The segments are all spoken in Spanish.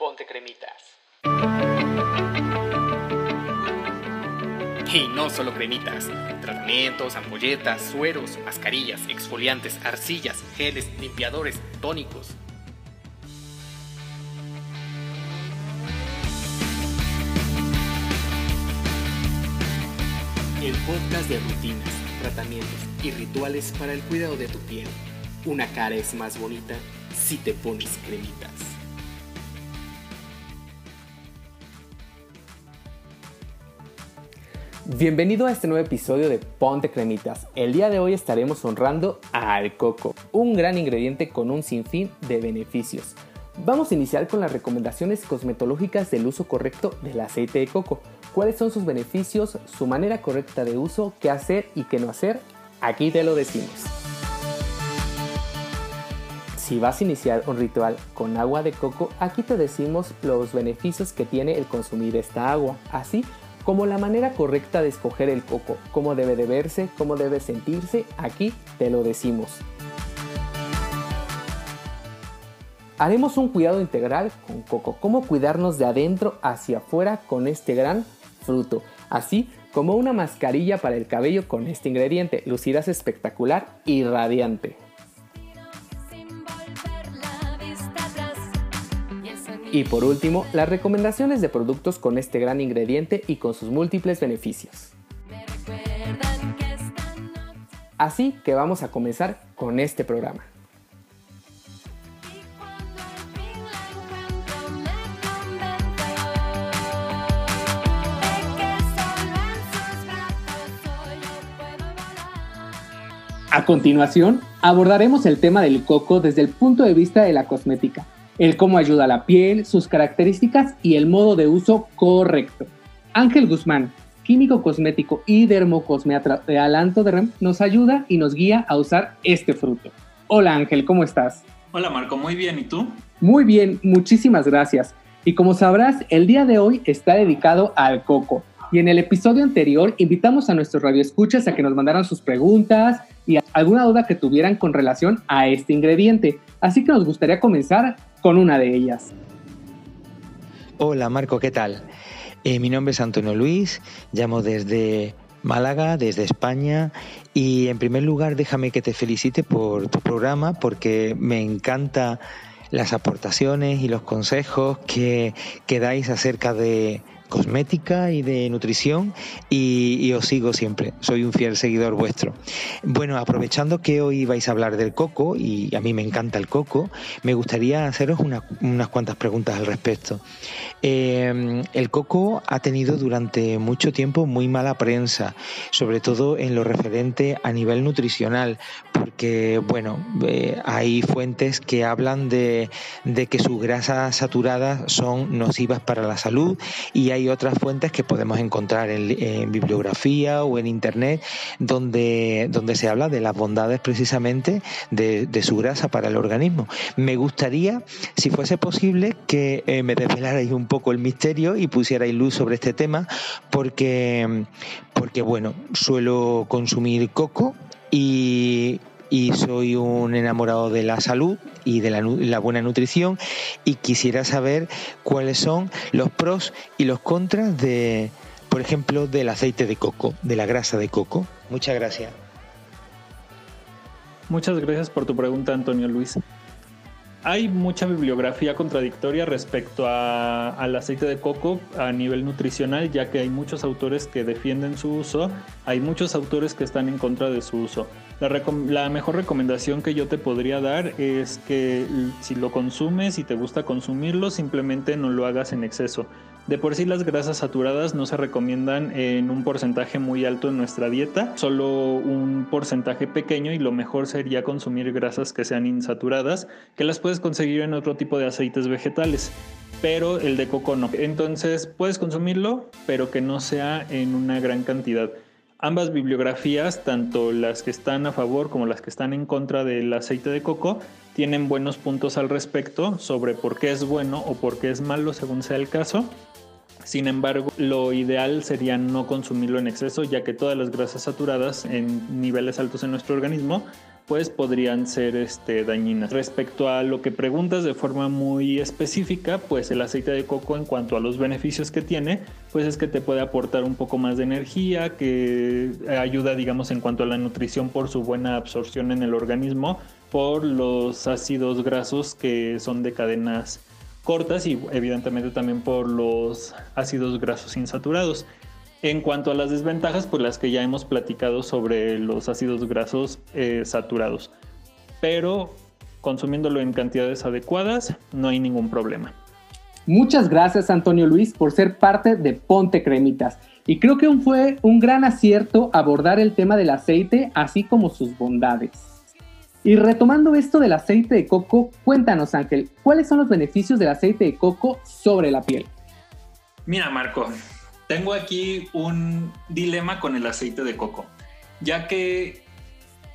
ponte cremitas. Y no solo cremitas, tratamientos, ampolletas, sueros, mascarillas, exfoliantes, arcillas, geles, limpiadores, tónicos. El podcast de rutinas, tratamientos y rituales para el cuidado de tu piel. Una cara es más bonita si te pones cremitas. Bienvenido a este nuevo episodio de Ponte Cremitas. El día de hoy estaremos honrando al coco, un gran ingrediente con un sinfín de beneficios. Vamos a iniciar con las recomendaciones cosmetológicas del uso correcto del aceite de coco. ¿Cuáles son sus beneficios, su manera correcta de uso, qué hacer y qué no hacer? Aquí te lo decimos. Si vas a iniciar un ritual con agua de coco, aquí te decimos los beneficios que tiene el consumir esta agua. Así como la manera correcta de escoger el coco, cómo debe de verse, cómo debe sentirse, aquí te lo decimos. Haremos un cuidado integral con coco, cómo cuidarnos de adentro hacia afuera con este gran fruto, así como una mascarilla para el cabello con este ingrediente, lucirás espectacular y radiante. Y por último, las recomendaciones de productos con este gran ingrediente y con sus múltiples beneficios. Así que vamos a comenzar con este programa. A continuación, abordaremos el tema del coco desde el punto de vista de la cosmética el cómo ayuda a la piel, sus características y el modo de uso correcto. Ángel Guzmán, químico cosmético y dermocosmeatra de Alanto nos ayuda y nos guía a usar este fruto. Hola Ángel, ¿cómo estás? Hola Marco, muy bien, ¿y tú? Muy bien, muchísimas gracias. Y como sabrás, el día de hoy está dedicado al coco. Y en el episodio anterior invitamos a nuestros radioescuchas a que nos mandaran sus preguntas y alguna duda que tuvieran con relación a este ingrediente. Así que nos gustaría comenzar con una de ellas. Hola Marco, ¿qué tal? Eh, mi nombre es Antonio Luis, llamo desde Málaga, desde España. Y en primer lugar, déjame que te felicite por tu programa porque me encanta las aportaciones y los consejos que, que dais acerca de, cosmética y de nutrición y, os sigo siempre. Soy un fiel seguidor vuestro. Bueno, aprovechando que hoy vais a hablar del coco y a mí me encanta el coco, me gustaría haceros unas cuantas preguntas al respecto. Eh, el coco ha tenido durante mucho tiempo muy mala prensa, sobre todo en lo referente a nivel nutricional, porque bueno, eh, hay fuentes que hablan de, de que sus grasas saturadas son nocivas para la salud y hay hay otras fuentes que podemos encontrar en, bibliografía o en internet donde, donde se habla de las bondades precisamente de, su grasa para el organismo. Me gustaría, si fuese posible, que eh, me desvelarais un poco el misterio y pusierais luz sobre este tema, porque, porque bueno, suelo consumir coco y, y soy un enamorado de la salud y de la, buena nutrición y quisiera saber cuáles son los pros y los contras de, por ejemplo, del aceite de coco, de la grasa de coco. Muchas gracias. Muchas gracias por tu pregunta, Antonio Luis. Hay mucha bibliografía contradictoria respecto al aceite de coco a nivel nutricional, ya que hay muchos autores que defienden su uso, hay muchos autores que están en contra de su uso. La, mejor recomendación que yo te podría dar es que si lo consumes y te gusta consumirlo, simplemente no lo hagas en exceso. De por sí las grasas saturadas no se recomiendan en un porcentaje muy alto en nuestra dieta, solo un porcentaje pequeño y lo mejor sería consumir grasas que sean insaturadas, que las puedes conseguir en otro tipo de aceites vegetales, pero el de coco no. Entonces puedes consumirlo, pero que no sea en una gran cantidad. Ambas bibliografías, tanto las que están a favor como las que están en contra del aceite de coco, tienen buenos puntos al respecto sobre por qué es bueno o por qué es malo según sea el caso. Sin embargo, lo ideal sería no consumirlo en exceso, ya que todas las grasas saturadas en niveles altos en nuestro organismo pues podrían ser este, dañinas. Respecto a lo que preguntas de forma muy específica, pues el aceite de coco en cuanto a los beneficios que tiene, pues es que te puede aportar un poco más de energía, que ayuda digamos en cuanto a la nutrición por su buena absorción en el organismo, por los ácidos grasos que son de cadenas cortas y evidentemente también por los ácidos grasos insaturados. En cuanto a las desventajas, pues las que ya hemos platicado sobre los ácidos grasos eh, saturados. Pero consumiéndolo en cantidades adecuadas, no hay ningún problema. Muchas gracias Antonio Luis por ser parte de Ponte Cremitas. Y creo que fue un gran acierto abordar el tema del aceite, así como sus bondades. Y retomando esto del aceite de coco, cuéntanos Ángel, ¿cuáles son los beneficios del aceite de coco sobre la piel? Mira Marco, tengo aquí un dilema con el aceite de coco, ya que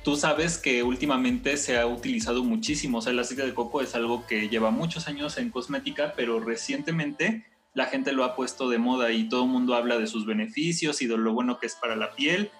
tú sabes que últimamente se ha utilizado muchísimo, o sea, el aceite de coco es algo que lleva muchos años en cosmética, pero recientemente la gente lo ha puesto de moda y todo el mundo habla de sus beneficios y de lo bueno que es para la piel.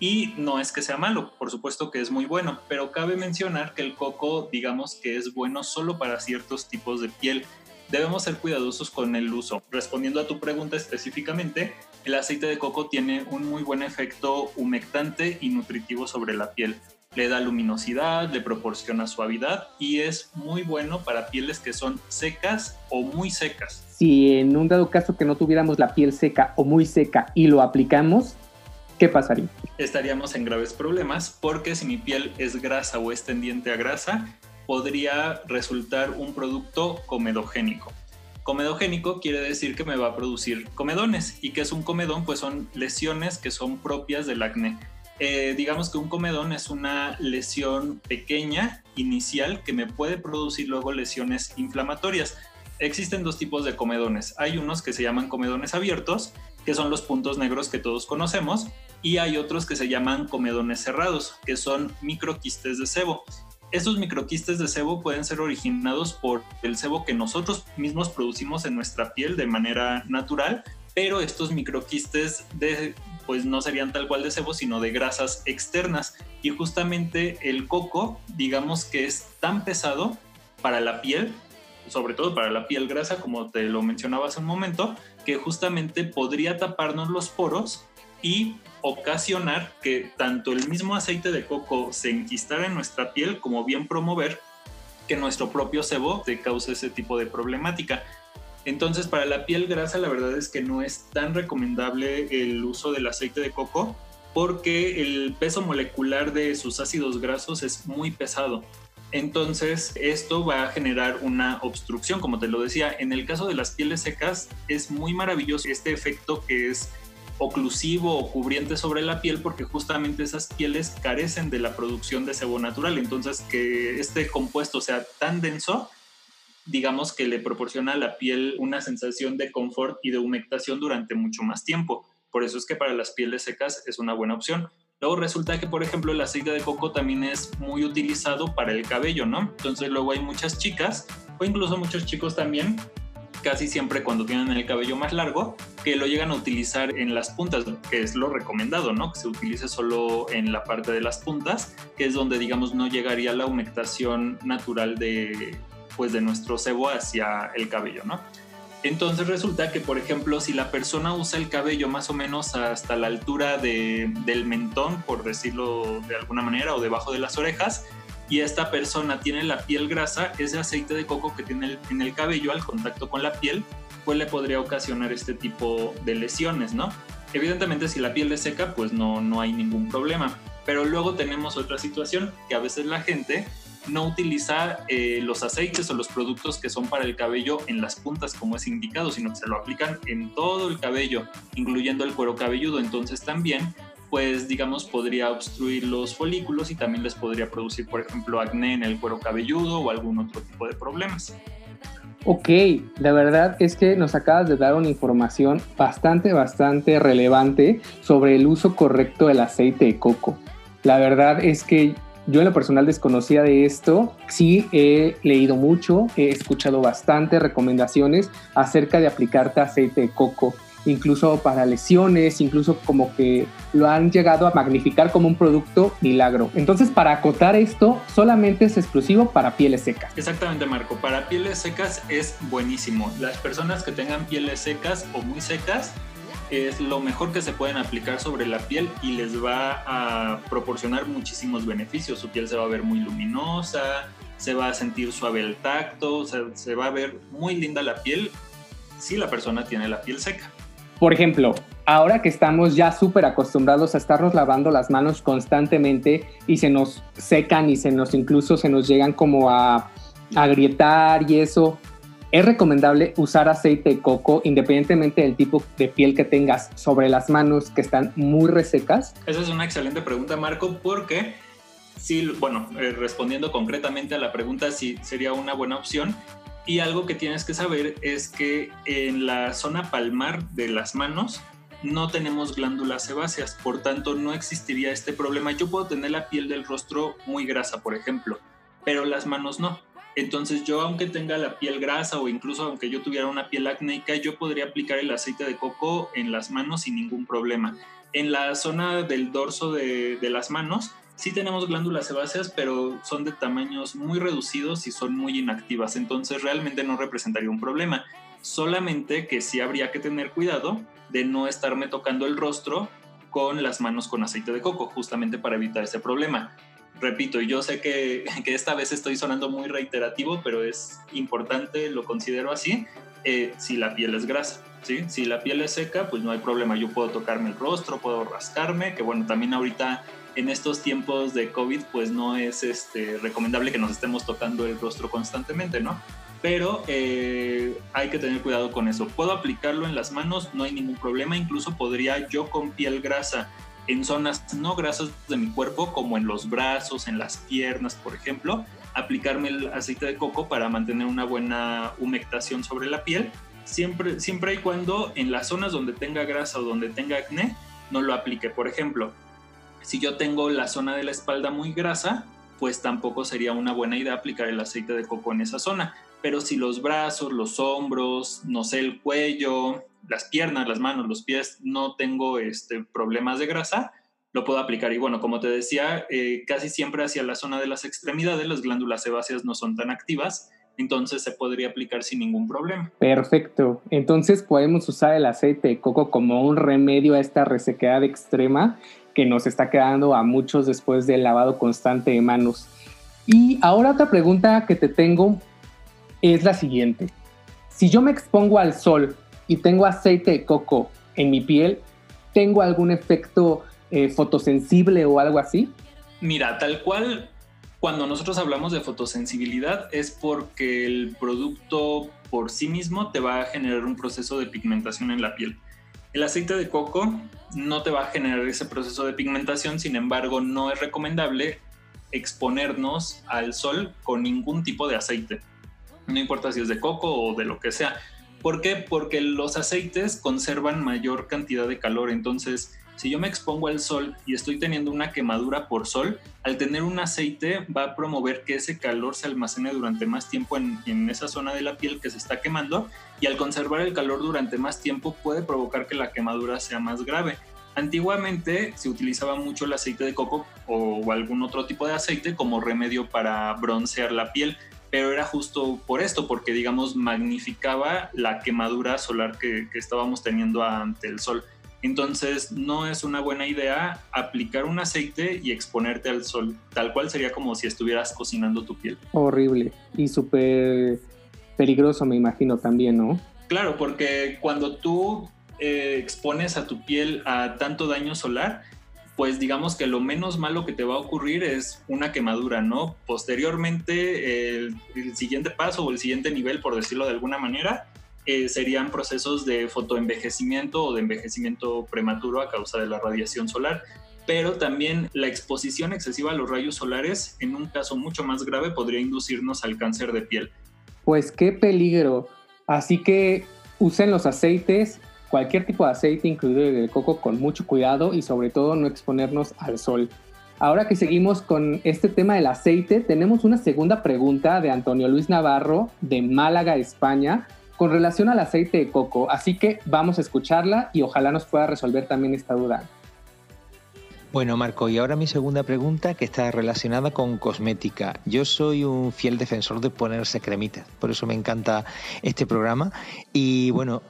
Y no es que sea malo, por supuesto que es muy bueno, pero cabe mencionar que el coco, digamos que es bueno solo para ciertos tipos de piel debemos ser cuidadosos con el uso. Respondiendo a tu pregunta específicamente, el aceite de coco tiene un muy buen efecto humectante y nutritivo sobre la piel. Le da luminosidad, le proporciona suavidad y es muy bueno para pieles que son secas o muy secas. Si en un dado caso que no tuviéramos la piel seca o muy seca y lo aplicamos, ¿qué pasaría? Estaríamos en graves problemas porque si mi piel es grasa o es tendiente a grasa, podría resultar un producto comedogénico. Comedogénico quiere decir que me va a producir comedones. ¿Y que es un comedón? Pues son lesiones que son propias del acné. Eh, digamos que un comedón es una lesión pequeña, inicial, que me puede producir luego lesiones inflamatorias. Existen dos tipos de comedones. Hay unos que se llaman comedones abiertos, que son los puntos negros que todos conocemos, y hay otros que se llaman comedones cerrados, que son microquistes de sebo. Estos microquistes de sebo pueden ser originados por el sebo que nosotros mismos producimos en nuestra piel de manera natural, pero estos microquistes de, pues no serían tal cual de sebo, sino de grasas externas. Y justamente el coco, digamos que es tan pesado para la piel, sobre todo para la piel grasa, como te lo mencionaba hace un momento, que justamente podría taparnos los poros y ocasionar que tanto el mismo aceite de coco se enquistara en nuestra piel como bien promover que nuestro propio sebo te cause ese tipo de problemática. Entonces para la piel grasa la verdad es que no es tan recomendable el uso del aceite de coco porque el peso molecular de sus ácidos grasos es muy pesado. Entonces esto va a generar una obstrucción, como te lo decía. En el caso de las pieles secas es muy maravilloso este efecto que es oclusivo o cubriente sobre la piel porque justamente esas pieles carecen de la producción de sebo natural. Entonces, que este compuesto sea tan denso, digamos que le proporciona a la piel una sensación de confort y de humectación durante mucho más tiempo. Por eso es que para las pieles secas es una buena opción. Luego resulta que, por ejemplo, el aceite de coco también es muy utilizado para el cabello, ¿no? Entonces luego hay muchas chicas o incluso muchos chicos también casi siempre cuando tienen el cabello más largo, que lo llegan a utilizar en las puntas, que es lo recomendado, ¿no? Que se utilice solo en la parte de las puntas, que es donde, digamos, no llegaría la humectación natural de, pues, de nuestro sebo hacia el cabello, ¿no? Entonces resulta que, por ejemplo, si la persona usa el cabello más o menos hasta la altura de, del mentón, por decirlo de alguna manera, o debajo de las orejas, y esta persona tiene la piel grasa, ese aceite de coco que tiene en el cabello al contacto con la piel, pues le podría ocasionar este tipo de lesiones, ¿no? Evidentemente si la piel es seca, pues no, no hay ningún problema. Pero luego tenemos otra situación, que a veces la gente no utiliza eh, los aceites o los productos que son para el cabello en las puntas como es indicado, sino que se lo aplican en todo el cabello, incluyendo el cuero cabelludo. Entonces también pues digamos podría obstruir los folículos y también les podría producir, por ejemplo, acné en el cuero cabelludo o algún otro tipo de problemas. Ok, la verdad es que nos acabas de dar una información bastante, bastante relevante sobre el uso correcto del aceite de coco. La verdad es que yo en lo personal desconocía de esto, sí he leído mucho, he escuchado bastante recomendaciones acerca de aplicarte aceite de coco incluso para lesiones, incluso como que lo han llegado a magnificar como un producto milagro. Entonces, para acotar esto, solamente es exclusivo para pieles secas. Exactamente, Marco. Para pieles secas es buenísimo. Las personas que tengan pieles secas o muy secas, es lo mejor que se pueden aplicar sobre la piel y les va a proporcionar muchísimos beneficios. Su piel se va a ver muy luminosa, se va a sentir suave el tacto, se va a ver muy linda la piel si la persona tiene la piel seca. Por ejemplo, ahora que estamos ya súper acostumbrados a estarnos lavando las manos constantemente y se nos secan y se nos incluso se nos llegan como a agrietar y eso, es recomendable usar aceite de coco independientemente del tipo de piel que tengas sobre las manos que están muy resecas? Esa es una excelente pregunta, Marco, porque sí, bueno, eh, respondiendo concretamente a la pregunta, sí sería una buena opción. Y algo que tienes que saber es que en la zona palmar de las manos no tenemos glándulas sebáceas, por tanto no existiría este problema. Yo puedo tener la piel del rostro muy grasa, por ejemplo, pero las manos no. Entonces yo aunque tenga la piel grasa o incluso aunque yo tuviera una piel acnéica, yo podría aplicar el aceite de coco en las manos sin ningún problema. En la zona del dorso de, las manos sí tenemos glándulas sebáceas, pero son de tamaños muy reducidos y son muy inactivas, entonces realmente no representaría un problema. Solamente que sí habría que tener cuidado de no estarme tocando el rostro con las manos con aceite de coco, justamente para evitar ese problema repito, yo sé que, que, esta vez estoy sonando muy reiterativo, pero es importante, lo considero así, eh, si la piel es grasa. ¿sí? Si la piel es seca, pues no hay problema, yo puedo tocarme el rostro, puedo rascarme, que bueno, también ahorita en estos tiempos de COVID, pues no es este, recomendable que nos estemos tocando el rostro constantemente, ¿no? Pero eh, hay que tener cuidado con eso. Puedo aplicarlo en las manos, no hay ningún problema, incluso podría yo con piel grasa en zonas no grasas de mi cuerpo, como en los brazos, en las piernas, por ejemplo, aplicarme el aceite de coco para mantener una buena humectación sobre la piel, siempre, siempre y cuando en las zonas donde tenga grasa o donde tenga acné, no lo aplique. Por ejemplo, si yo tengo la zona de la espalda muy grasa, pues tampoco sería una buena idea aplicar el aceite de coco en esa zona. Pero si los brazos, los hombros, no sé, el cuello, las piernas, las manos, los pies, no tengo este, problemas de grasa, lo puedo aplicar. Y bueno, como te decía, eh, casi siempre hacia la zona de las extremidades las glándulas sebáceas no son tan activas, entonces se podría aplicar sin ningún problema. Perfecto. Entonces podemos usar el aceite de coco como un remedio a esta resequedad extrema que nos está quedando a muchos después del lavado constante de manos. Y ahora otra pregunta que te tengo es la siguiente. Si yo me expongo al sol y tengo aceite de coco en mi piel, ¿tengo algún efecto eh, fotosensible o algo así? Mira, tal cual, cuando nosotros hablamos de fotosensibilidad es porque el producto por sí mismo te va a generar un proceso de pigmentación en la piel. El aceite de coco no te va a generar ese proceso de pigmentación, sin embargo, no es recomendable exponernos al sol con ningún tipo de aceite. No importa si es de coco o de lo que sea. ¿Por qué? Porque los aceites conservan mayor cantidad de calor. Entonces, si yo me expongo al sol y estoy teniendo una quemadura por sol, al tener un aceite va a promover que ese calor se almacene durante más tiempo en, esa zona de la piel que se está quemando y al conservar el calor durante más tiempo puede provocar que la quemadura sea más grave. Antiguamente se utilizaba mucho el aceite de coco o algún otro tipo de aceite como remedio para broncear la piel pero era justo por esto, porque digamos magnificaba la quemadura solar que, estábamos teniendo ante el sol. Entonces no es una buena idea aplicar un aceite y exponerte al sol, tal cual sería como si estuvieras cocinando tu piel. Horrible y súper peligroso me imagino también, ¿no? Claro, porque cuando tú eh, expones a tu piel a tanto daño solar, pues digamos que lo menos malo que te va a ocurrir es una quemadura, ¿no? Posteriormente, el, siguiente paso o el siguiente nivel, por decirlo de alguna manera, serían procesos de fotoenvejecimiento o de envejecimiento prematuro a causa de la radiación solar. Pero también la exposición excesiva a los rayos solares, en un caso mucho más grave, podría inducirnos al cáncer de piel. Pues qué peligro. Así que usen los aceites cualquier tipo de aceite, incluido el de coco, con mucho cuidado y sobre todo no exponernos al sol. Ahora que seguimos con este tema del aceite, tenemos una segunda pregunta de Antonio Luis Navarro de Málaga, España, con relación al aceite de coco, así que vamos a escucharla y ojalá nos pueda resolver también esta duda. Bueno, Marco, y ahora mi segunda pregunta que está relacionada con cosmética. Yo soy un fiel defensor de ponerse cremitas, por eso me encanta este programa. Y bueno,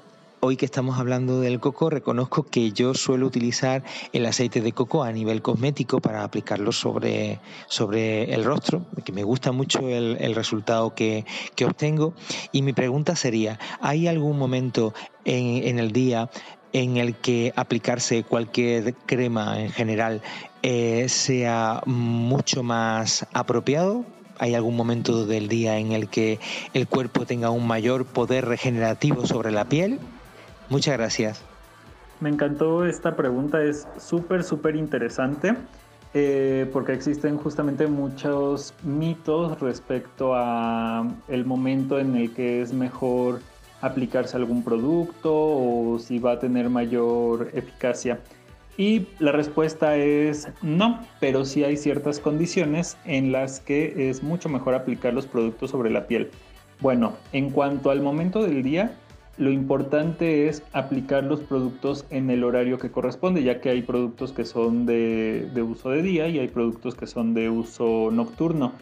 hoy que estamos hablando del coco, reconozco que yo suelo utilizar el aceite de coco a nivel cosmético para aplicarlo sobre, sobre el rostro, que me gusta mucho el, resultado que, obtengo. Y mi pregunta sería, ¿hay algún momento en, en el día en el que aplicarse cualquier crema en general eh, sea mucho más apropiado? ¿Hay algún momento del día en el que el cuerpo tenga un mayor poder regenerativo sobre la piel? Muchas gracias. Me encantó esta pregunta, es súper, súper interesante. Eh, porque existen justamente muchos mitos respecto a el momento en el que es mejor aplicarse algún producto o si va a tener mayor eficacia. Y la respuesta es no, pero sí hay ciertas condiciones en las que es mucho mejor aplicar los productos sobre la piel. Bueno, en cuanto al momento del día, lo importante es aplicar los productos en el horario que corresponde, ya que hay productos que son de, uso de día y hay productos que son de uso nocturno.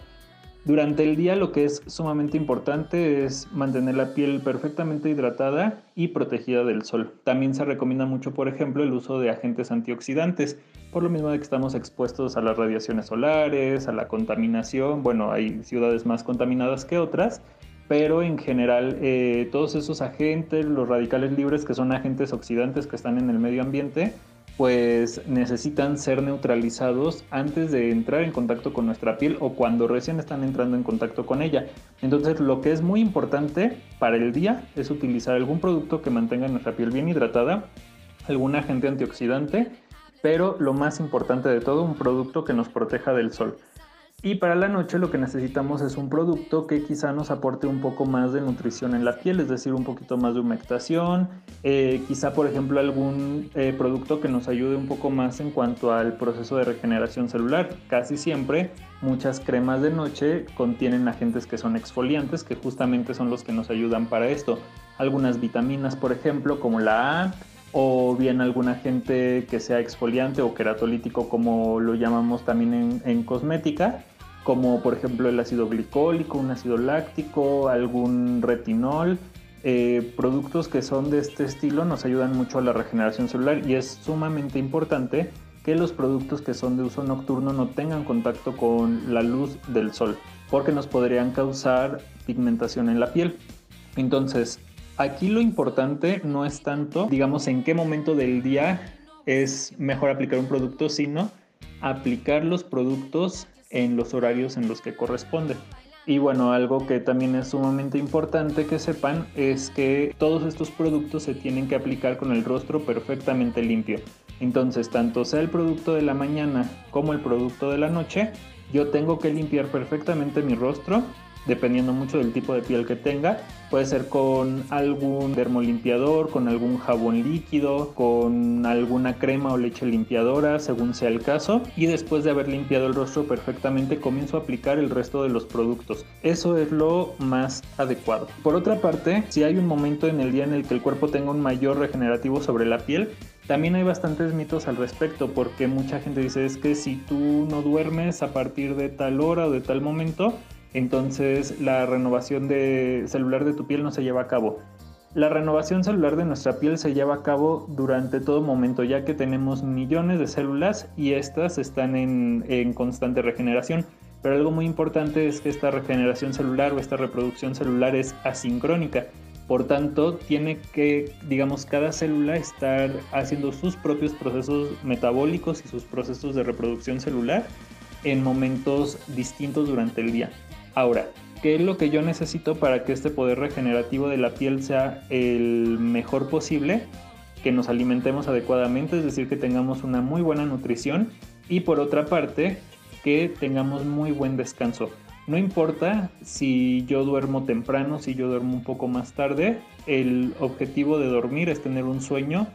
Durante el día lo que es sumamente importante es mantener la piel perfectamente hidratada y protegida del sol. También se recomienda mucho, por ejemplo, el uso de agentes antioxidantes, por lo mismo de que estamos expuestos a las radiaciones solares, a la contaminación. Bueno, hay ciudades más contaminadas que otras, pero en general eh, todos esos agentes, los radicales libres que son agentes oxidantes que están en el medio ambiente, pues necesitan ser neutralizados antes de entrar en contacto con nuestra piel o cuando recién están entrando en contacto con ella. Entonces lo que es muy importante para el día es utilizar algún producto que mantenga nuestra piel bien hidratada, algún agente antioxidante, pero lo más importante de todo, un producto que nos proteja del sol. Y para la noche lo que necesitamos es un producto que quizá nos aporte un poco más de nutrición en la piel, es decir, un poquito más de humectación, eh, quizá por ejemplo algún eh, producto que nos ayude un poco más en cuanto al proceso de regeneración celular. Casi siempre muchas cremas de noche contienen agentes que son exfoliantes, que justamente son los que nos ayudan para esto. Algunas vitaminas, por ejemplo, como la A, o bien algún agente que sea exfoliante o queratolítico como lo llamamos también en cosmética como por ejemplo el ácido glicólico, un ácido láctico, algún retinol. Eh, productos que son de este estilo nos ayudan mucho a la regeneración celular y es sumamente importante que los productos que son de uso nocturno no tengan contacto con la luz del sol porque nos podrían causar pigmentación en la piel. Entonces, aquí lo importante no es tanto, digamos, en qué momento del día es mejor aplicar un producto, sino aplicar los productos en los horarios en los que corresponde. Y bueno, algo que también es sumamente importante que sepan es que todos estos productos se tienen que aplicar con el rostro perfectamente limpio. Entonces, tanto sea el producto de la mañana como el producto de la noche, yo tengo que limpiar perfectamente mi rostro dependiendo mucho del tipo de piel que tenga. Puede ser con algún dermolimpiador, con algún jabón líquido, con alguna crema o leche limpiadora, según sea el caso. Y después de haber limpiado el rostro perfectamente, comienzo a aplicar el resto de los productos. Eso es lo más adecuado. Por otra parte, si hay un momento en el día en el que el cuerpo tenga un mayor regenerativo sobre la piel, también hay bastantes mitos al respecto, porque mucha gente dice es que si tú no duermes a partir de tal hora o de tal momento, entonces la renovación celular de tu piel no se lleva a cabo. La renovación celular de nuestra piel se lleva a cabo durante todo momento, ya que tenemos millones de células y estas están en, constante regeneración. Pero algo muy importante es que esta regeneración celular o esta reproducción celular es asincrónica. Por tanto, tiene que, digamos, cada célula estar haciendo sus propios procesos metabólicos y sus procesos de reproducción celular en momentos distintos durante el día. Ahora, ¿qué es lo que yo necesito para que este poder regenerativo de la piel sea el mejor posible? Que nos alimentemos adecuadamente, es decir, que tengamos una muy buena nutrición y por otra parte, que tengamos muy buen descanso. No importa si yo duermo temprano, si yo duermo un poco más tarde, el objetivo de dormir es tener un sueño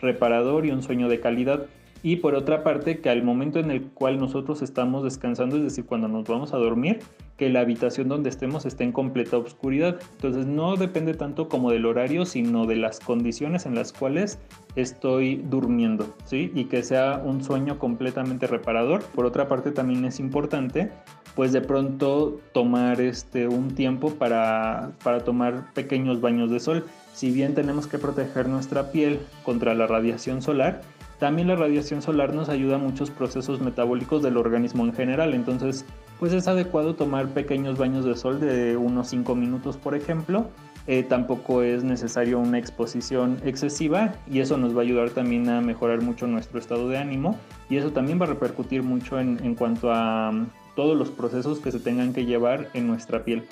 reparador y un sueño de calidad. Y por otra parte que al momento en el cual nosotros estamos descansando, es decir, cuando nos vamos a dormir, que la habitación donde estemos esté en completa oscuridad. Entonces no depende tanto como del horario, sino de las condiciones en las cuales estoy durmiendo, ¿sí? Y que sea un sueño completamente reparador. Por otra parte también es importante pues de pronto tomar este un tiempo para, para tomar pequeños baños de sol. Si bien tenemos que proteger nuestra piel contra la radiación solar, también la radiación solar nos ayuda a muchos procesos metabólicos del organismo en general, entonces pues es adecuado tomar pequeños baños de sol de unos 5 minutos por ejemplo. Eh, tampoco es necesario una exposición excesiva y eso nos va a ayudar también a mejorar mucho nuestro estado de ánimo y eso también va a repercutir mucho en, cuanto a mm, todos los procesos que se tengan que llevar en nuestra piel.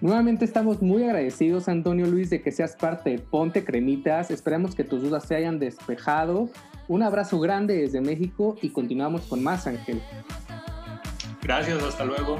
Nuevamente estamos muy agradecidos, Antonio Luis, de que seas parte de Ponte Cremitas. Esperamos que tus dudas se hayan despejado. Un abrazo grande desde México y continuamos con más, Ángel. Gracias, hasta luego.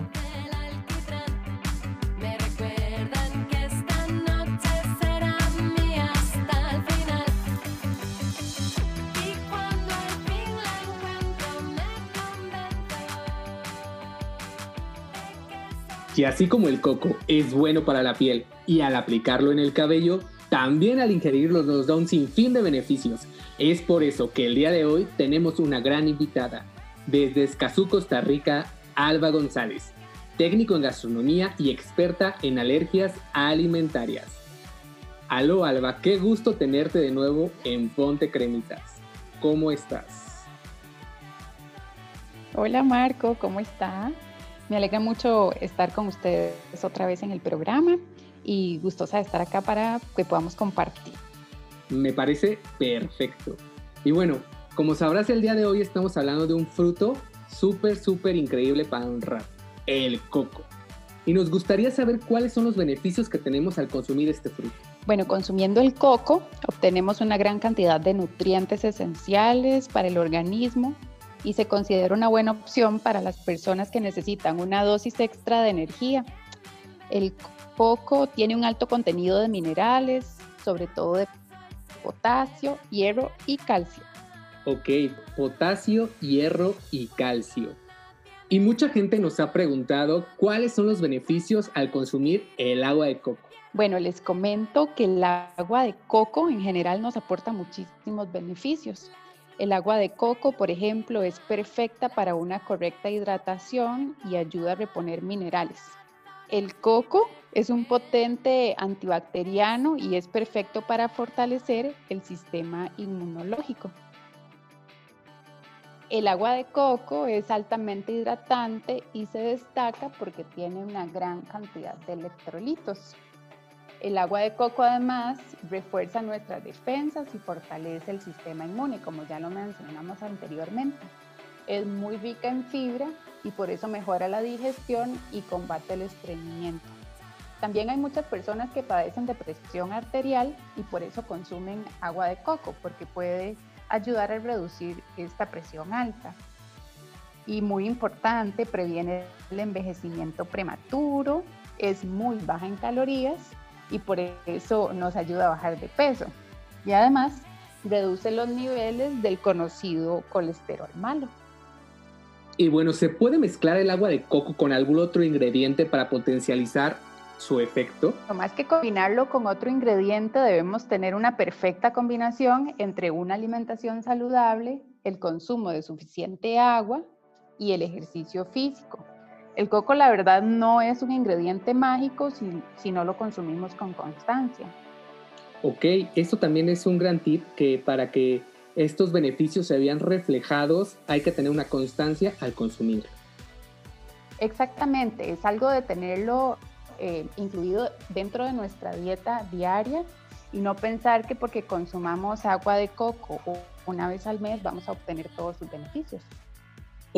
Y así como el coco es bueno para la piel y al aplicarlo en el cabello, también al ingerirlo nos da un sinfín de beneficios. Es por eso que el día de hoy tenemos una gran invitada. Desde Escazú, Costa Rica, Alba González, técnico en gastronomía y experta en alergias alimentarias. Aló Alba, qué gusto tenerte de nuevo en Ponte Cremitas. ¿Cómo estás? Hola Marco, ¿cómo está? Me alegra mucho estar con ustedes otra vez en el programa y gustosa de estar acá para que podamos compartir. Me parece perfecto. Y bueno, como sabrás, el día de hoy estamos hablando de un fruto súper, súper increíble para honrar, el coco. Y nos gustaría saber cuáles son los beneficios que tenemos al consumir este fruto. Bueno, consumiendo el coco obtenemos una gran cantidad de nutrientes esenciales para el organismo, y se considera una buena opción para las personas que necesitan una dosis extra de energía. El coco tiene un alto contenido de minerales, sobre todo de potasio, hierro y calcio. Ok, potasio, hierro y calcio. Y mucha gente nos ha preguntado cuáles son los beneficios al consumir el agua de coco. Bueno, les comento que el agua de coco en general nos aporta muchísimos beneficios. El agua de coco, por ejemplo, es perfecta para una correcta hidratación y ayuda a reponer minerales. El coco es un potente antibacteriano y es perfecto para fortalecer el sistema inmunológico. El agua de coco es altamente hidratante y se destaca porque tiene una gran cantidad de electrolitos. El agua de coco además refuerza nuestras defensas y fortalece el sistema inmune, como ya lo mencionamos anteriormente. Es muy rica en fibra y por eso mejora la digestión y combate el estreñimiento. También hay muchas personas que padecen de presión arterial y por eso consumen agua de coco, porque puede ayudar a reducir esta presión alta. Y muy importante, previene el envejecimiento prematuro, es muy baja en calorías y por eso nos ayuda a bajar de peso. Y además reduce los niveles del conocido colesterol malo. Y bueno, ¿se puede mezclar el agua de coco con algún otro ingrediente para potencializar su efecto? No más que combinarlo con otro ingrediente, debemos tener una perfecta combinación entre una alimentación saludable, el consumo de suficiente agua y el ejercicio físico. El coco la verdad no es un ingrediente mágico si, no lo consumimos con constancia. Ok, esto también es un gran tip que para que estos beneficios se vean reflejados hay que tener una constancia al consumir. Exactamente, es algo de tenerlo eh, incluido dentro de nuestra dieta diaria y no pensar que porque consumamos agua de coco una vez al mes vamos a obtener todos sus beneficios.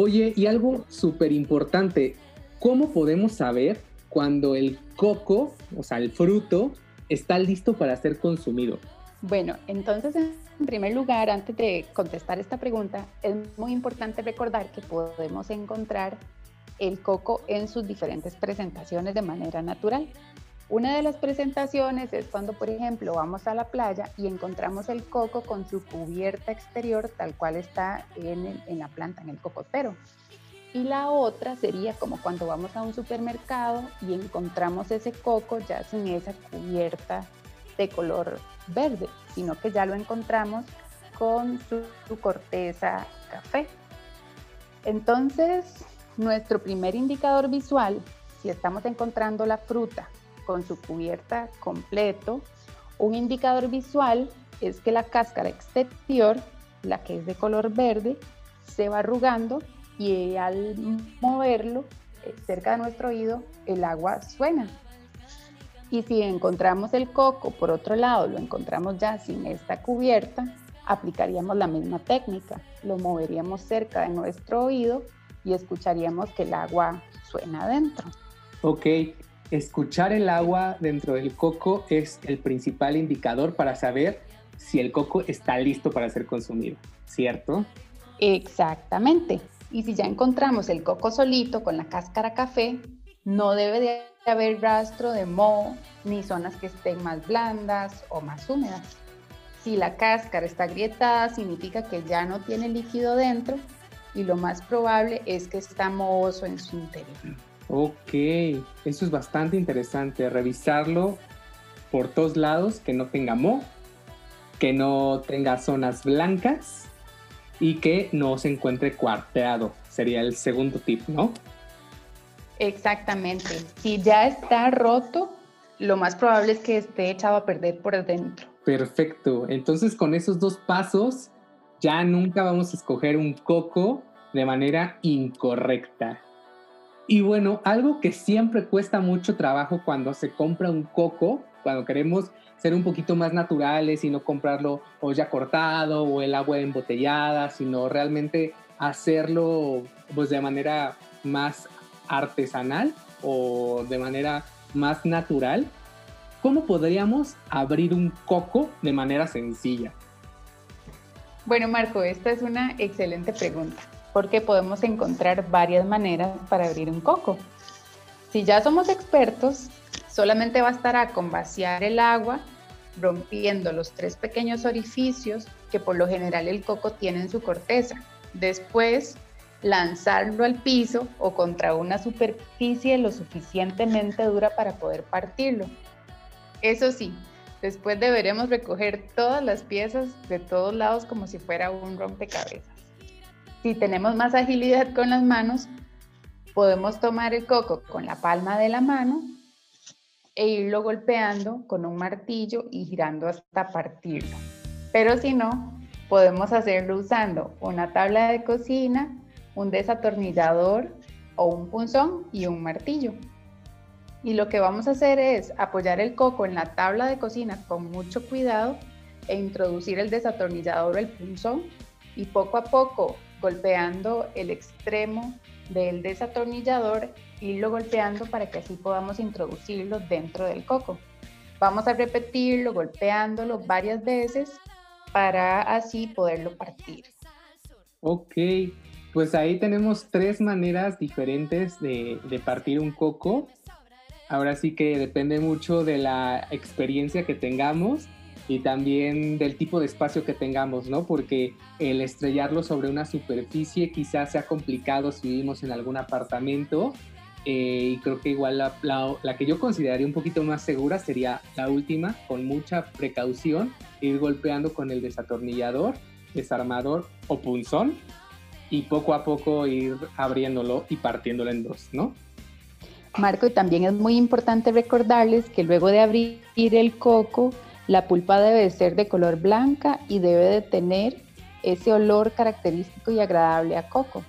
Oye, y algo súper importante, ¿cómo podemos saber cuando el coco, o sea, el fruto, está listo para ser consumido? Bueno, entonces en primer lugar, antes de contestar esta pregunta, es muy importante recordar que podemos encontrar el coco en sus diferentes presentaciones de manera natural. Una de las presentaciones es cuando, por ejemplo, vamos a la playa y encontramos el coco con su cubierta exterior tal cual está en, la planta, en el cocotero. Y la otra sería como cuando vamos a un supermercado y encontramos ese coco ya sin esa cubierta de color verde, sino que ya lo encontramos con su corteza café. Entonces, nuestro primer indicador visual, si estamos encontrando la fruta con su cubierta completo, un indicador visual es que la cáscara exterior, la que es de color verde, se va arrugando y al moverlo eh, cerca de nuestro oído, el agua suena. Y si encontramos el coco, por otro lado, lo encontramos ya sin esta cubierta, aplicaríamos la misma técnica. Lo moveríamos cerca de nuestro oído y escucharíamos que el agua suena adentro. Ok, escuchar el agua dentro del coco es el principal indicador para saber si el coco está listo para ser consumido, ¿cierto? Exactamente. Y si ya encontramos el coco solito con la cáscara café, no debe de haber rastro de moho ni zonas que estén más blandas o más húmedas. Si la cáscara está agrietada, significa que ya no tiene líquido dentro y lo más probable es que está mohoso en su interior. Ok, eso es bastante interesante, revisarlo por todos lados, que no tenga moho, que no tenga zonas blancas y que no se encuentre cuarteado. Sería el segundo tip, ¿no? Exactamente. Si ya está roto, lo más probable es que esté echado a perder por dentro. Perfecto. Entonces con esos dos pasos ya nunca vamos a escoger un coco de manera incorrecta. Y bueno, algo que siempre cuesta mucho trabajo cuando se compra un coco, cuando queremos ser un poquito más naturales y no comprarlo o ya cortado o el agua embotellada, sino realmente hacerlo pues de manera más artesanal o de manera más natural, ¿cómo podríamos abrir un coco de manera sencilla? Bueno, Marco, esta es una excelente pregunta, porque podemos encontrar varias maneras para abrir un coco. Si ya somos expertos, solamente bastará con vaciar el agua, rompiendo los tres pequeños orificios que por lo general el coco tiene en su corteza. Después, lanzarlo al piso o contra una superficie lo suficientemente dura para poder partirlo. Eso sí, después deberemos recoger todas las piezas de todos lados como si fuera un rompecabezas. Si tenemos más agilidad con las manos, podemos tomar el coco con la palma de la mano e irlo golpeando con un martillo y girando hasta partirlo. Pero si no, podemos hacerlo usando una tabla de cocina un desatornillador o un punzón y un martillo. Y lo que vamos a hacer es apoyar el coco en la tabla de cocina con mucho cuidado e introducir el desatornillador o el punzón y poco a poco golpeando el extremo del desatornillador, irlo golpeando para que así podamos introducirlo dentro del coco. Vamos a repetirlo golpeándolo varias veces para así poderlo partir. Ok, pues ahí tenemos tres maneras diferentes de, partir un coco. Ahora sí que depende mucho de la experiencia que tengamos y también del tipo de espacio que tengamos, ¿no? Porque el estrellarlo sobre una superficie quizás sea complicado si vivimos en algún apartamento. Eh, y creo que igual la, la, que yo consideraría un poquito más segura sería la última, con mucha precaución, ir golpeando con el desatornillador, desarmador o punzón y poco a poco ir abriéndolo y partiéndolo en dos, ¿no? Marco, y también es muy importante recordarles que luego de abrir el coco, la pulpa debe ser de color blanca y debe de tener ese olor característico y agradable a coco.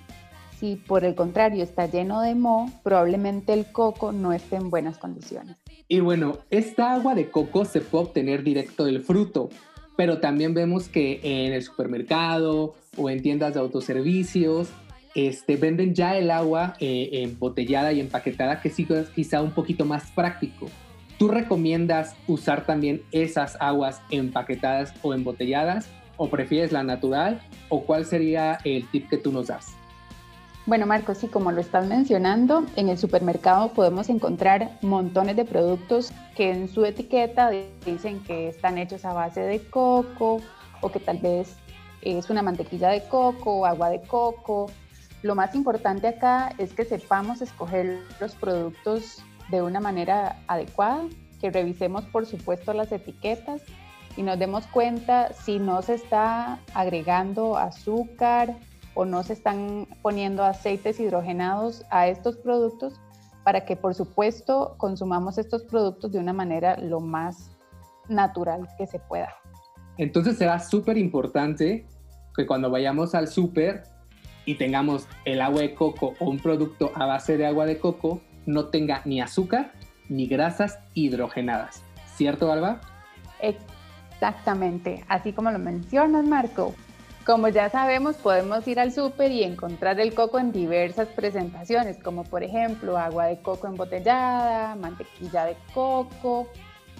Si por el contrario está lleno de moho, probablemente el coco no esté en buenas condiciones. Y bueno, esta agua de coco se puede obtener directo del fruto, pero también vemos que en el supermercado o en tiendas de autoservicios este, venden ya el agua eh, embotellada y empaquetada, que sí es quizá un poquito más práctico. ¿Tú recomiendas usar también esas aguas empaquetadas o embotelladas? ¿O prefieres la natural? ¿O cuál sería el tip que tú nos das? Bueno, Marco, sí, como lo estás mencionando, en el supermercado podemos encontrar montones de productos que en su etiqueta dicen que están hechos a base de coco o que tal vez es una mantequilla de coco agua de coco. Lo más importante acá es que sepamos escoger los productos de una manera adecuada, que revisemos por supuesto las etiquetas y nos demos cuenta si no se está agregando azúcar o no se están poniendo aceites hidrogenados a estos productos para que por supuesto consumamos estos productos de una manera lo más natural que se pueda. Entonces será súper importante que cuando vayamos al súper y tengamos el agua de coco o un producto a base de agua de coco, no tenga ni azúcar ni grasas hidrogenadas. ¿Cierto, Alba? Exactamente, así como lo mencionas, Marco. Como ya sabemos, podemos ir al súper y encontrar el coco en diversas presentaciones, como por ejemplo agua de coco embotellada, mantequilla de coco,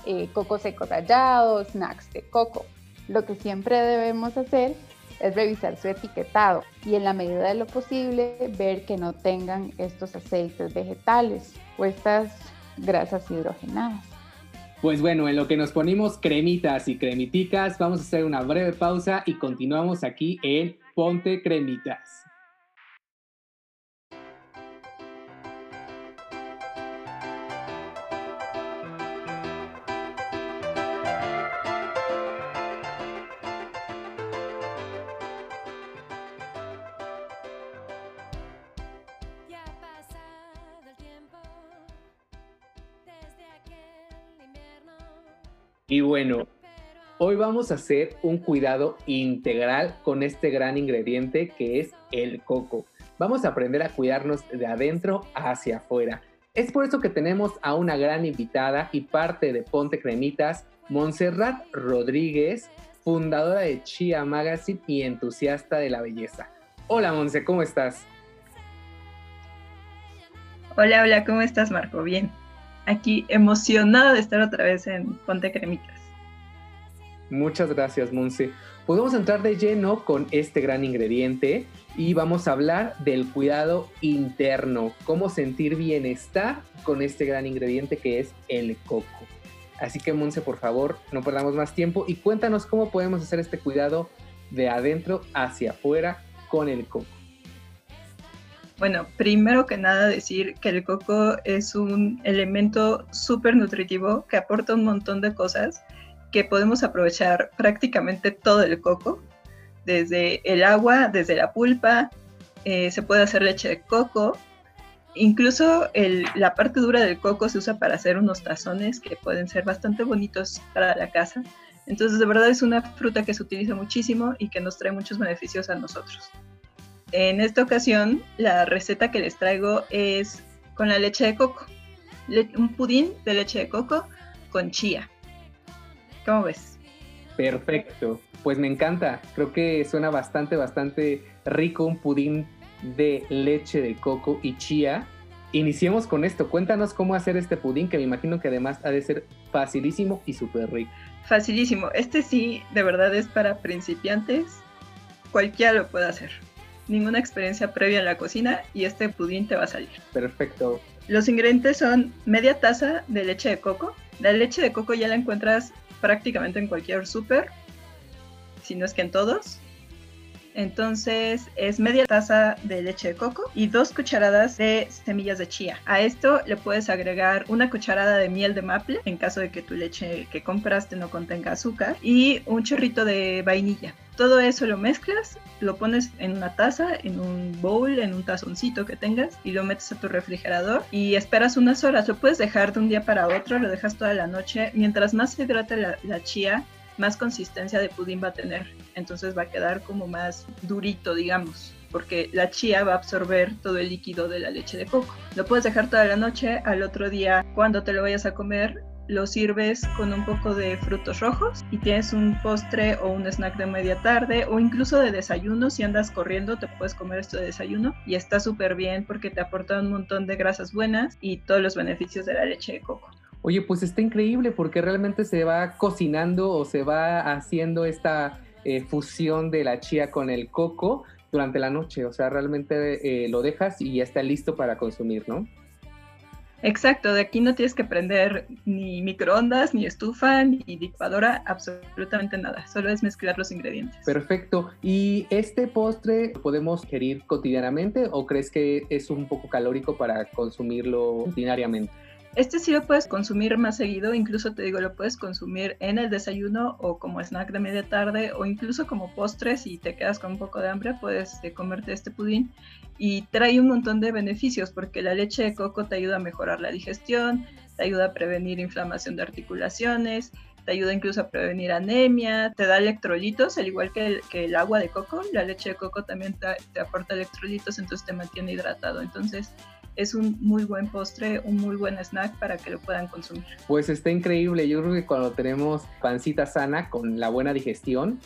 eh, coco seco rallado, snacks de coco. Lo que siempre debemos hacer es revisar su etiquetado y en la medida de lo posible ver que no tengan estos aceites vegetales o estas grasas hidrogenadas. Pues bueno, en lo que nos ponemos cremitas y cremiticas, vamos a hacer una breve pausa y continuamos aquí en Ponte Cremitas. Y bueno, hoy vamos a hacer un cuidado integral con este gran ingrediente que es el coco. Vamos a aprender a cuidarnos de adentro hacia afuera. Es por eso que tenemos a una gran invitada y parte de Ponte Cremitas, Montserrat Rodríguez, fundadora de Chia Magazine y entusiasta de la belleza. Hola Monse, ¿cómo estás? Hola, hola, ¿cómo estás Marco? Bien aquí emocionada de estar otra vez en Ponte Cremitas. Muchas gracias, Monse. Podemos entrar de lleno con este gran ingrediente y vamos a hablar del cuidado interno, cómo sentir bienestar con este gran ingrediente que es el coco. Así que, Monse, por favor, no perdamos más tiempo y cuéntanos cómo podemos hacer este cuidado de adentro hacia afuera con el coco. Bueno, primero que nada decir que el coco es un elemento súper nutritivo que aporta un montón de cosas que podemos aprovechar prácticamente todo el coco, desde el agua, desde la pulpa, eh, se puede hacer leche de coco, incluso la parte dura del coco se usa para hacer unos tazones que pueden ser bastante bonitos para la casa. Entonces de verdad es una fruta que se utiliza muchísimo y que nos trae muchos beneficios a nosotros. En esta ocasión, la receta que les traigo es con la leche de coco. un pudín de leche de coco con chía. ¿Cómo ves? Perfecto. Pues me encanta. Creo que suena bastante, bastante rico un pudín de leche de coco y chía. Iniciemos con esto. Cuéntanos cómo hacer este pudín, que me imagino que además ha de ser facilísimo y súper rico. Facilísimo. Este sí, de verdad es para principiantes. Cualquiera lo puede hacer ninguna experiencia previa en la cocina y este pudín te va a salir. Perfecto. Los ingredientes son media taza de leche de coco. La leche de coco ya la encuentras prácticamente en cualquier súper, si no es que en todos. Entonces es media taza de leche de coco y dos cucharadas de semillas de chía. A esto le puedes agregar una cucharada de miel de maple en caso de que tu leche que compraste no contenga azúcar y un chorrito de vainilla. Todo eso lo mezclas, lo pones en una taza, en un bowl, en un tazoncito que tengas y lo metes a tu refrigerador y esperas unas horas. Lo puedes dejar de un día para otro, lo dejas toda la noche. Mientras más se hidrate la, la chía, más consistencia de pudín va a tener. Entonces va a quedar como más durito, digamos, porque la chía va a absorber todo el líquido de la leche de coco. Lo puedes dejar toda la noche, al otro día cuando te lo vayas a comer, lo sirves con un poco de frutos rojos y tienes un postre o un snack de media tarde o incluso de desayuno. Si andas corriendo, te puedes comer esto de desayuno y está súper bien porque te aporta un montón de grasas buenas y todos los beneficios de la leche de coco. Oye, pues está increíble porque realmente se va cocinando o se va haciendo esta eh, fusión de la chía con el coco durante la noche, o sea, realmente eh, lo dejas y ya está listo para consumir, ¿no? Exacto, de aquí no tienes que prender ni microondas, ni estufa, ni licuadora, absolutamente nada. Solo es mezclar los ingredientes. Perfecto. ¿Y este postre podemos gerir cotidianamente o crees que es un poco calórico para consumirlo diariamente? Este sí lo puedes consumir más seguido, incluso te digo, lo puedes consumir en el desayuno o como snack de media tarde o incluso como postre si te quedas con un poco de hambre, puedes eh, comerte este pudín y trae un montón de beneficios porque la leche de coco te ayuda a mejorar la digestión, te ayuda a prevenir inflamación de articulaciones, te ayuda incluso a prevenir anemia, te da electrolitos, al igual que el, que el agua de coco, la leche de coco también te, te aporta electrolitos, entonces te mantiene hidratado. Entonces, es un muy buen postre, un muy buen snack para que lo puedan consumir. Pues está increíble, yo creo que cuando tenemos pancita sana con la buena digestión,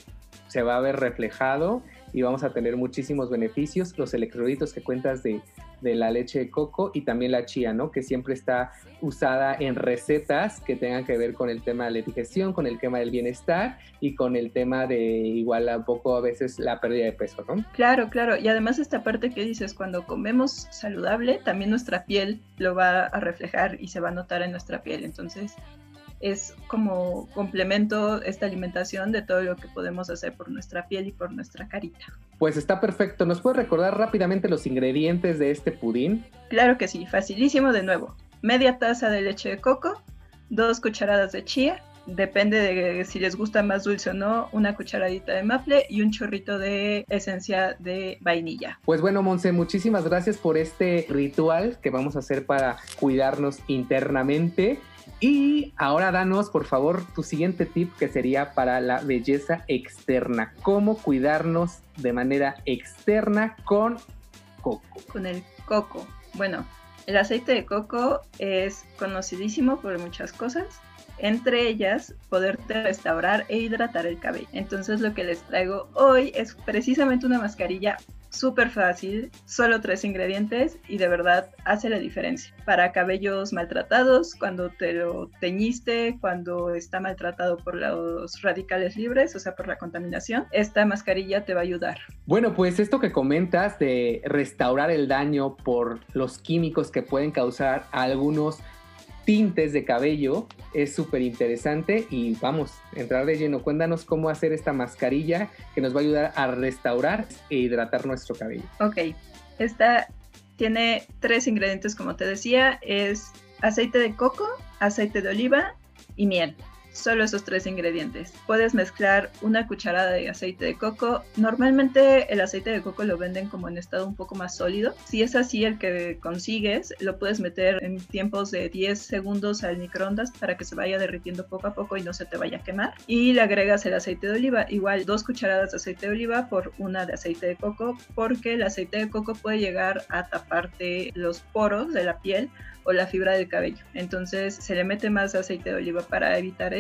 se va a ver reflejado y vamos a tener muchísimos beneficios. Los electrolitos que cuentas de, de la leche de coco y también la chía, ¿no? Que siempre está usada en recetas que tengan que ver con el tema de la digestión, con el tema del bienestar y con el tema de igual un poco a veces la pérdida de peso, ¿no? Claro, claro. Y además esta parte que dices, cuando comemos saludable, también nuestra piel lo va a reflejar y se va a notar en nuestra piel. Entonces, es como complemento esta alimentación de todo lo que podemos hacer por nuestra piel y por nuestra carita. Pues está perfecto. ¿Nos puede recordar rápidamente los ingredientes de este pudín? Claro que sí, facilísimo de nuevo. Media taza de leche de coco, dos cucharadas de chía, depende de si les gusta más dulce o no, una cucharadita de maple y un chorrito de esencia de vainilla. Pues bueno, Monse, muchísimas gracias por este ritual que vamos a hacer para cuidarnos internamente. Y ahora danos, por favor, tu siguiente tip que sería para la belleza externa. ¿Cómo cuidarnos de manera externa con coco? Con el coco. Bueno, el aceite de coco es conocidísimo por muchas cosas entre ellas poderte restaurar e hidratar el cabello. Entonces lo que les traigo hoy es precisamente una mascarilla súper fácil, solo tres ingredientes y de verdad hace la diferencia. Para cabellos maltratados, cuando te lo teñiste, cuando está maltratado por los radicales libres, o sea, por la contaminación, esta mascarilla te va a ayudar. Bueno, pues esto que comentas de restaurar el daño por los químicos que pueden causar a algunos tintes de cabello es súper interesante y vamos, entrar de lleno. Cuéntanos cómo hacer esta mascarilla que nos va a ayudar a restaurar e hidratar nuestro cabello. Ok, esta tiene tres ingredientes como te decía, es aceite de coco, aceite de oliva y miel solo esos tres ingredientes. Puedes mezclar una cucharada de aceite de coco. Normalmente el aceite de coco lo venden como en estado un poco más sólido. Si es así el que consigues, lo puedes meter en tiempos de 10 segundos al microondas para que se vaya derritiendo poco a poco y no se te vaya a quemar. Y le agregas el aceite de oliva, igual dos cucharadas de aceite de oliva por una de aceite de coco, porque el aceite de coco puede llegar a taparte los poros de la piel o la fibra del cabello. Entonces se le mete más aceite de oliva para evitar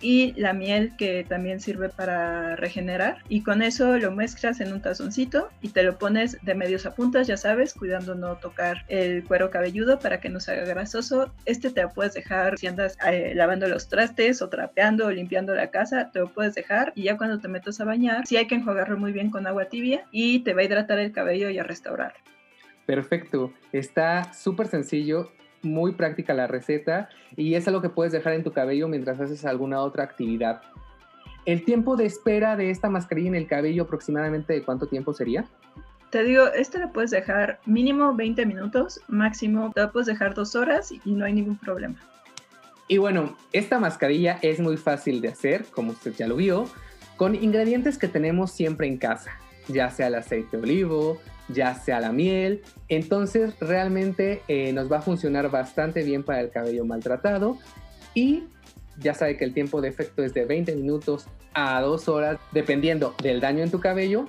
y la miel que también sirve para regenerar y con eso lo mezclas en un tazoncito y te lo pones de medios a puntas, ya sabes, cuidando no tocar el cuero cabelludo para que no se haga grasoso. Este te lo puedes dejar si andas eh, lavando los trastes o trapeando o limpiando la casa, te lo puedes dejar y ya cuando te metas a bañar, sí hay que enjuagarlo muy bien con agua tibia y te va a hidratar el cabello y a restaurar. Perfecto, está súper sencillo muy práctica la receta y es algo que puedes dejar en tu cabello mientras haces alguna otra actividad. ¿El tiempo de espera de esta mascarilla en el cabello aproximadamente de cuánto tiempo sería? Te digo, esta la puedes dejar mínimo 20 minutos, máximo te la puedes dejar dos horas y no hay ningún problema. Y bueno, esta mascarilla es muy fácil de hacer, como usted ya lo vio, con ingredientes que tenemos siempre en casa, ya sea el aceite de olivo, ya sea la miel. Entonces realmente eh, nos va a funcionar bastante bien para el cabello maltratado y ya sabe que el tiempo de efecto es de 20 minutos a 2 horas dependiendo del daño en tu cabello.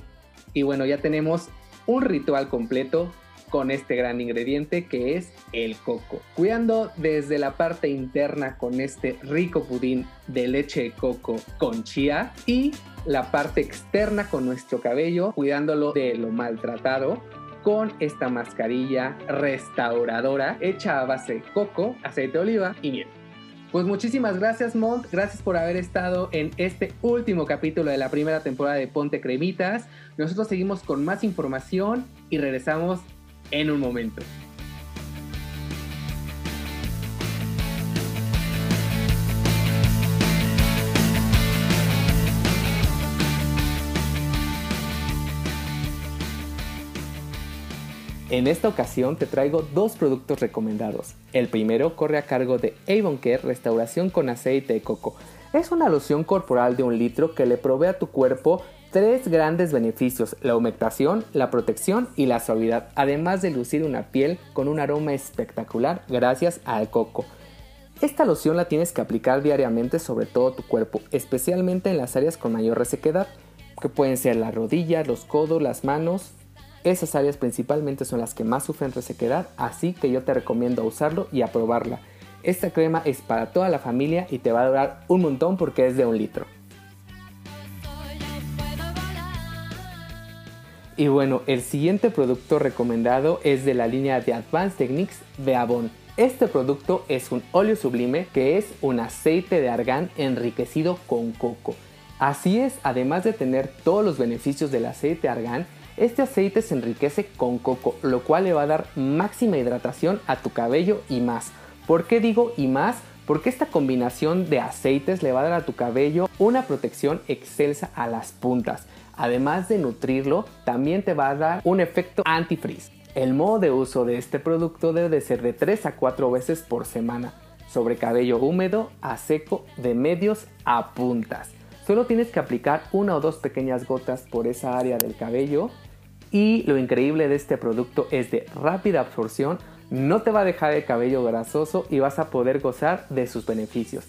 Y bueno, ya tenemos un ritual completo con este gran ingrediente que es el coco. Cuidando desde la parte interna con este rico pudín de leche de coco con chía y la parte externa con nuestro cabello, cuidándolo de lo maltratado con esta mascarilla restauradora hecha a base de coco, aceite de oliva y miel. Pues muchísimas gracias, Mont. Gracias por haber estado en este último capítulo de la primera temporada de Ponte Cremitas. Nosotros seguimos con más información y regresamos en un momento. En esta ocasión te traigo dos productos recomendados. El primero corre a cargo de Avon Care Restauración con aceite de coco. Es una loción corporal de un litro que le provee a tu cuerpo tres grandes beneficios, la humectación, la protección y la suavidad, además de lucir una piel con un aroma espectacular gracias al coco. Esta loción la tienes que aplicar diariamente sobre todo tu cuerpo, especialmente en las áreas con mayor resequedad, que pueden ser las rodillas, los codos, las manos, esas áreas principalmente son las que más sufren resequedad, así que yo te recomiendo usarlo y aprobarla. Esta crema es para toda la familia y te va a durar un montón porque es de un litro. Y bueno, el siguiente producto recomendado es de la línea de Advanced Techniques de Avon. Este producto es un óleo sublime que es un aceite de argán enriquecido con coco. Así es, además de tener todos los beneficios del aceite argán, este aceite se enriquece con coco, lo cual le va a dar máxima hidratación a tu cabello y más. ¿Por qué digo y más? Porque esta combinación de aceites le va a dar a tu cabello una protección excelsa a las puntas. Además de nutrirlo, también te va a dar un efecto antifreeze. El modo de uso de este producto debe de ser de 3 a 4 veces por semana, sobre cabello húmedo a seco, de medios a puntas. Solo tienes que aplicar una o dos pequeñas gotas por esa área del cabello y lo increíble de este producto es de rápida absorción, no te va a dejar el cabello grasoso y vas a poder gozar de sus beneficios.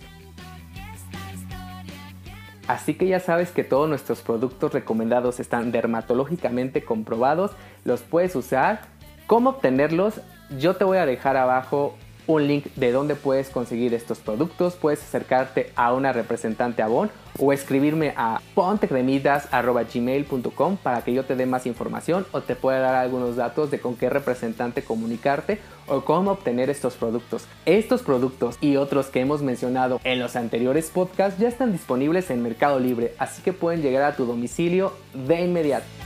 Así que ya sabes que todos nuestros productos recomendados están dermatológicamente comprobados, los puedes usar. ¿Cómo obtenerlos? Yo te voy a dejar abajo un link de dónde puedes conseguir estos productos. Puedes acercarte a una representante Avon o escribirme a pontecremitas.gmail.com para que yo te dé más información o te pueda dar algunos datos de con qué representante comunicarte o cómo obtener estos productos. Estos productos y otros que hemos mencionado en los anteriores podcasts ya están disponibles en Mercado Libre, así que pueden llegar a tu domicilio de inmediato.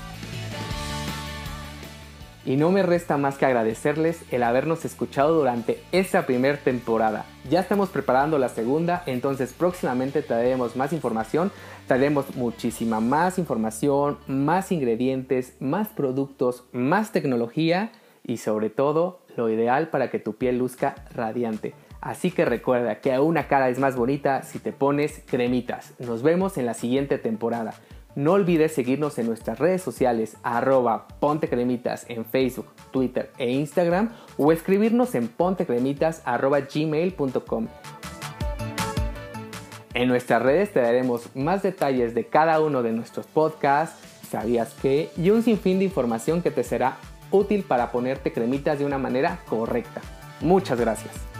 Y no me resta más que agradecerles el habernos escuchado durante esta primera temporada. Ya estamos preparando la segunda, entonces próximamente traeremos más información, traeremos muchísima más información, más ingredientes, más productos, más tecnología y sobre todo lo ideal para que tu piel luzca radiante. Así que recuerda que una cara es más bonita si te pones cremitas. Nos vemos en la siguiente temporada. No olvides seguirnos en nuestras redes sociales arroba pontecremitas en Facebook, Twitter e Instagram o escribirnos en pontecremitas arroba gmail.com. En nuestras redes te daremos más detalles de cada uno de nuestros podcasts, sabías que y un sinfín de información que te será útil para ponerte cremitas de una manera correcta. Muchas gracias.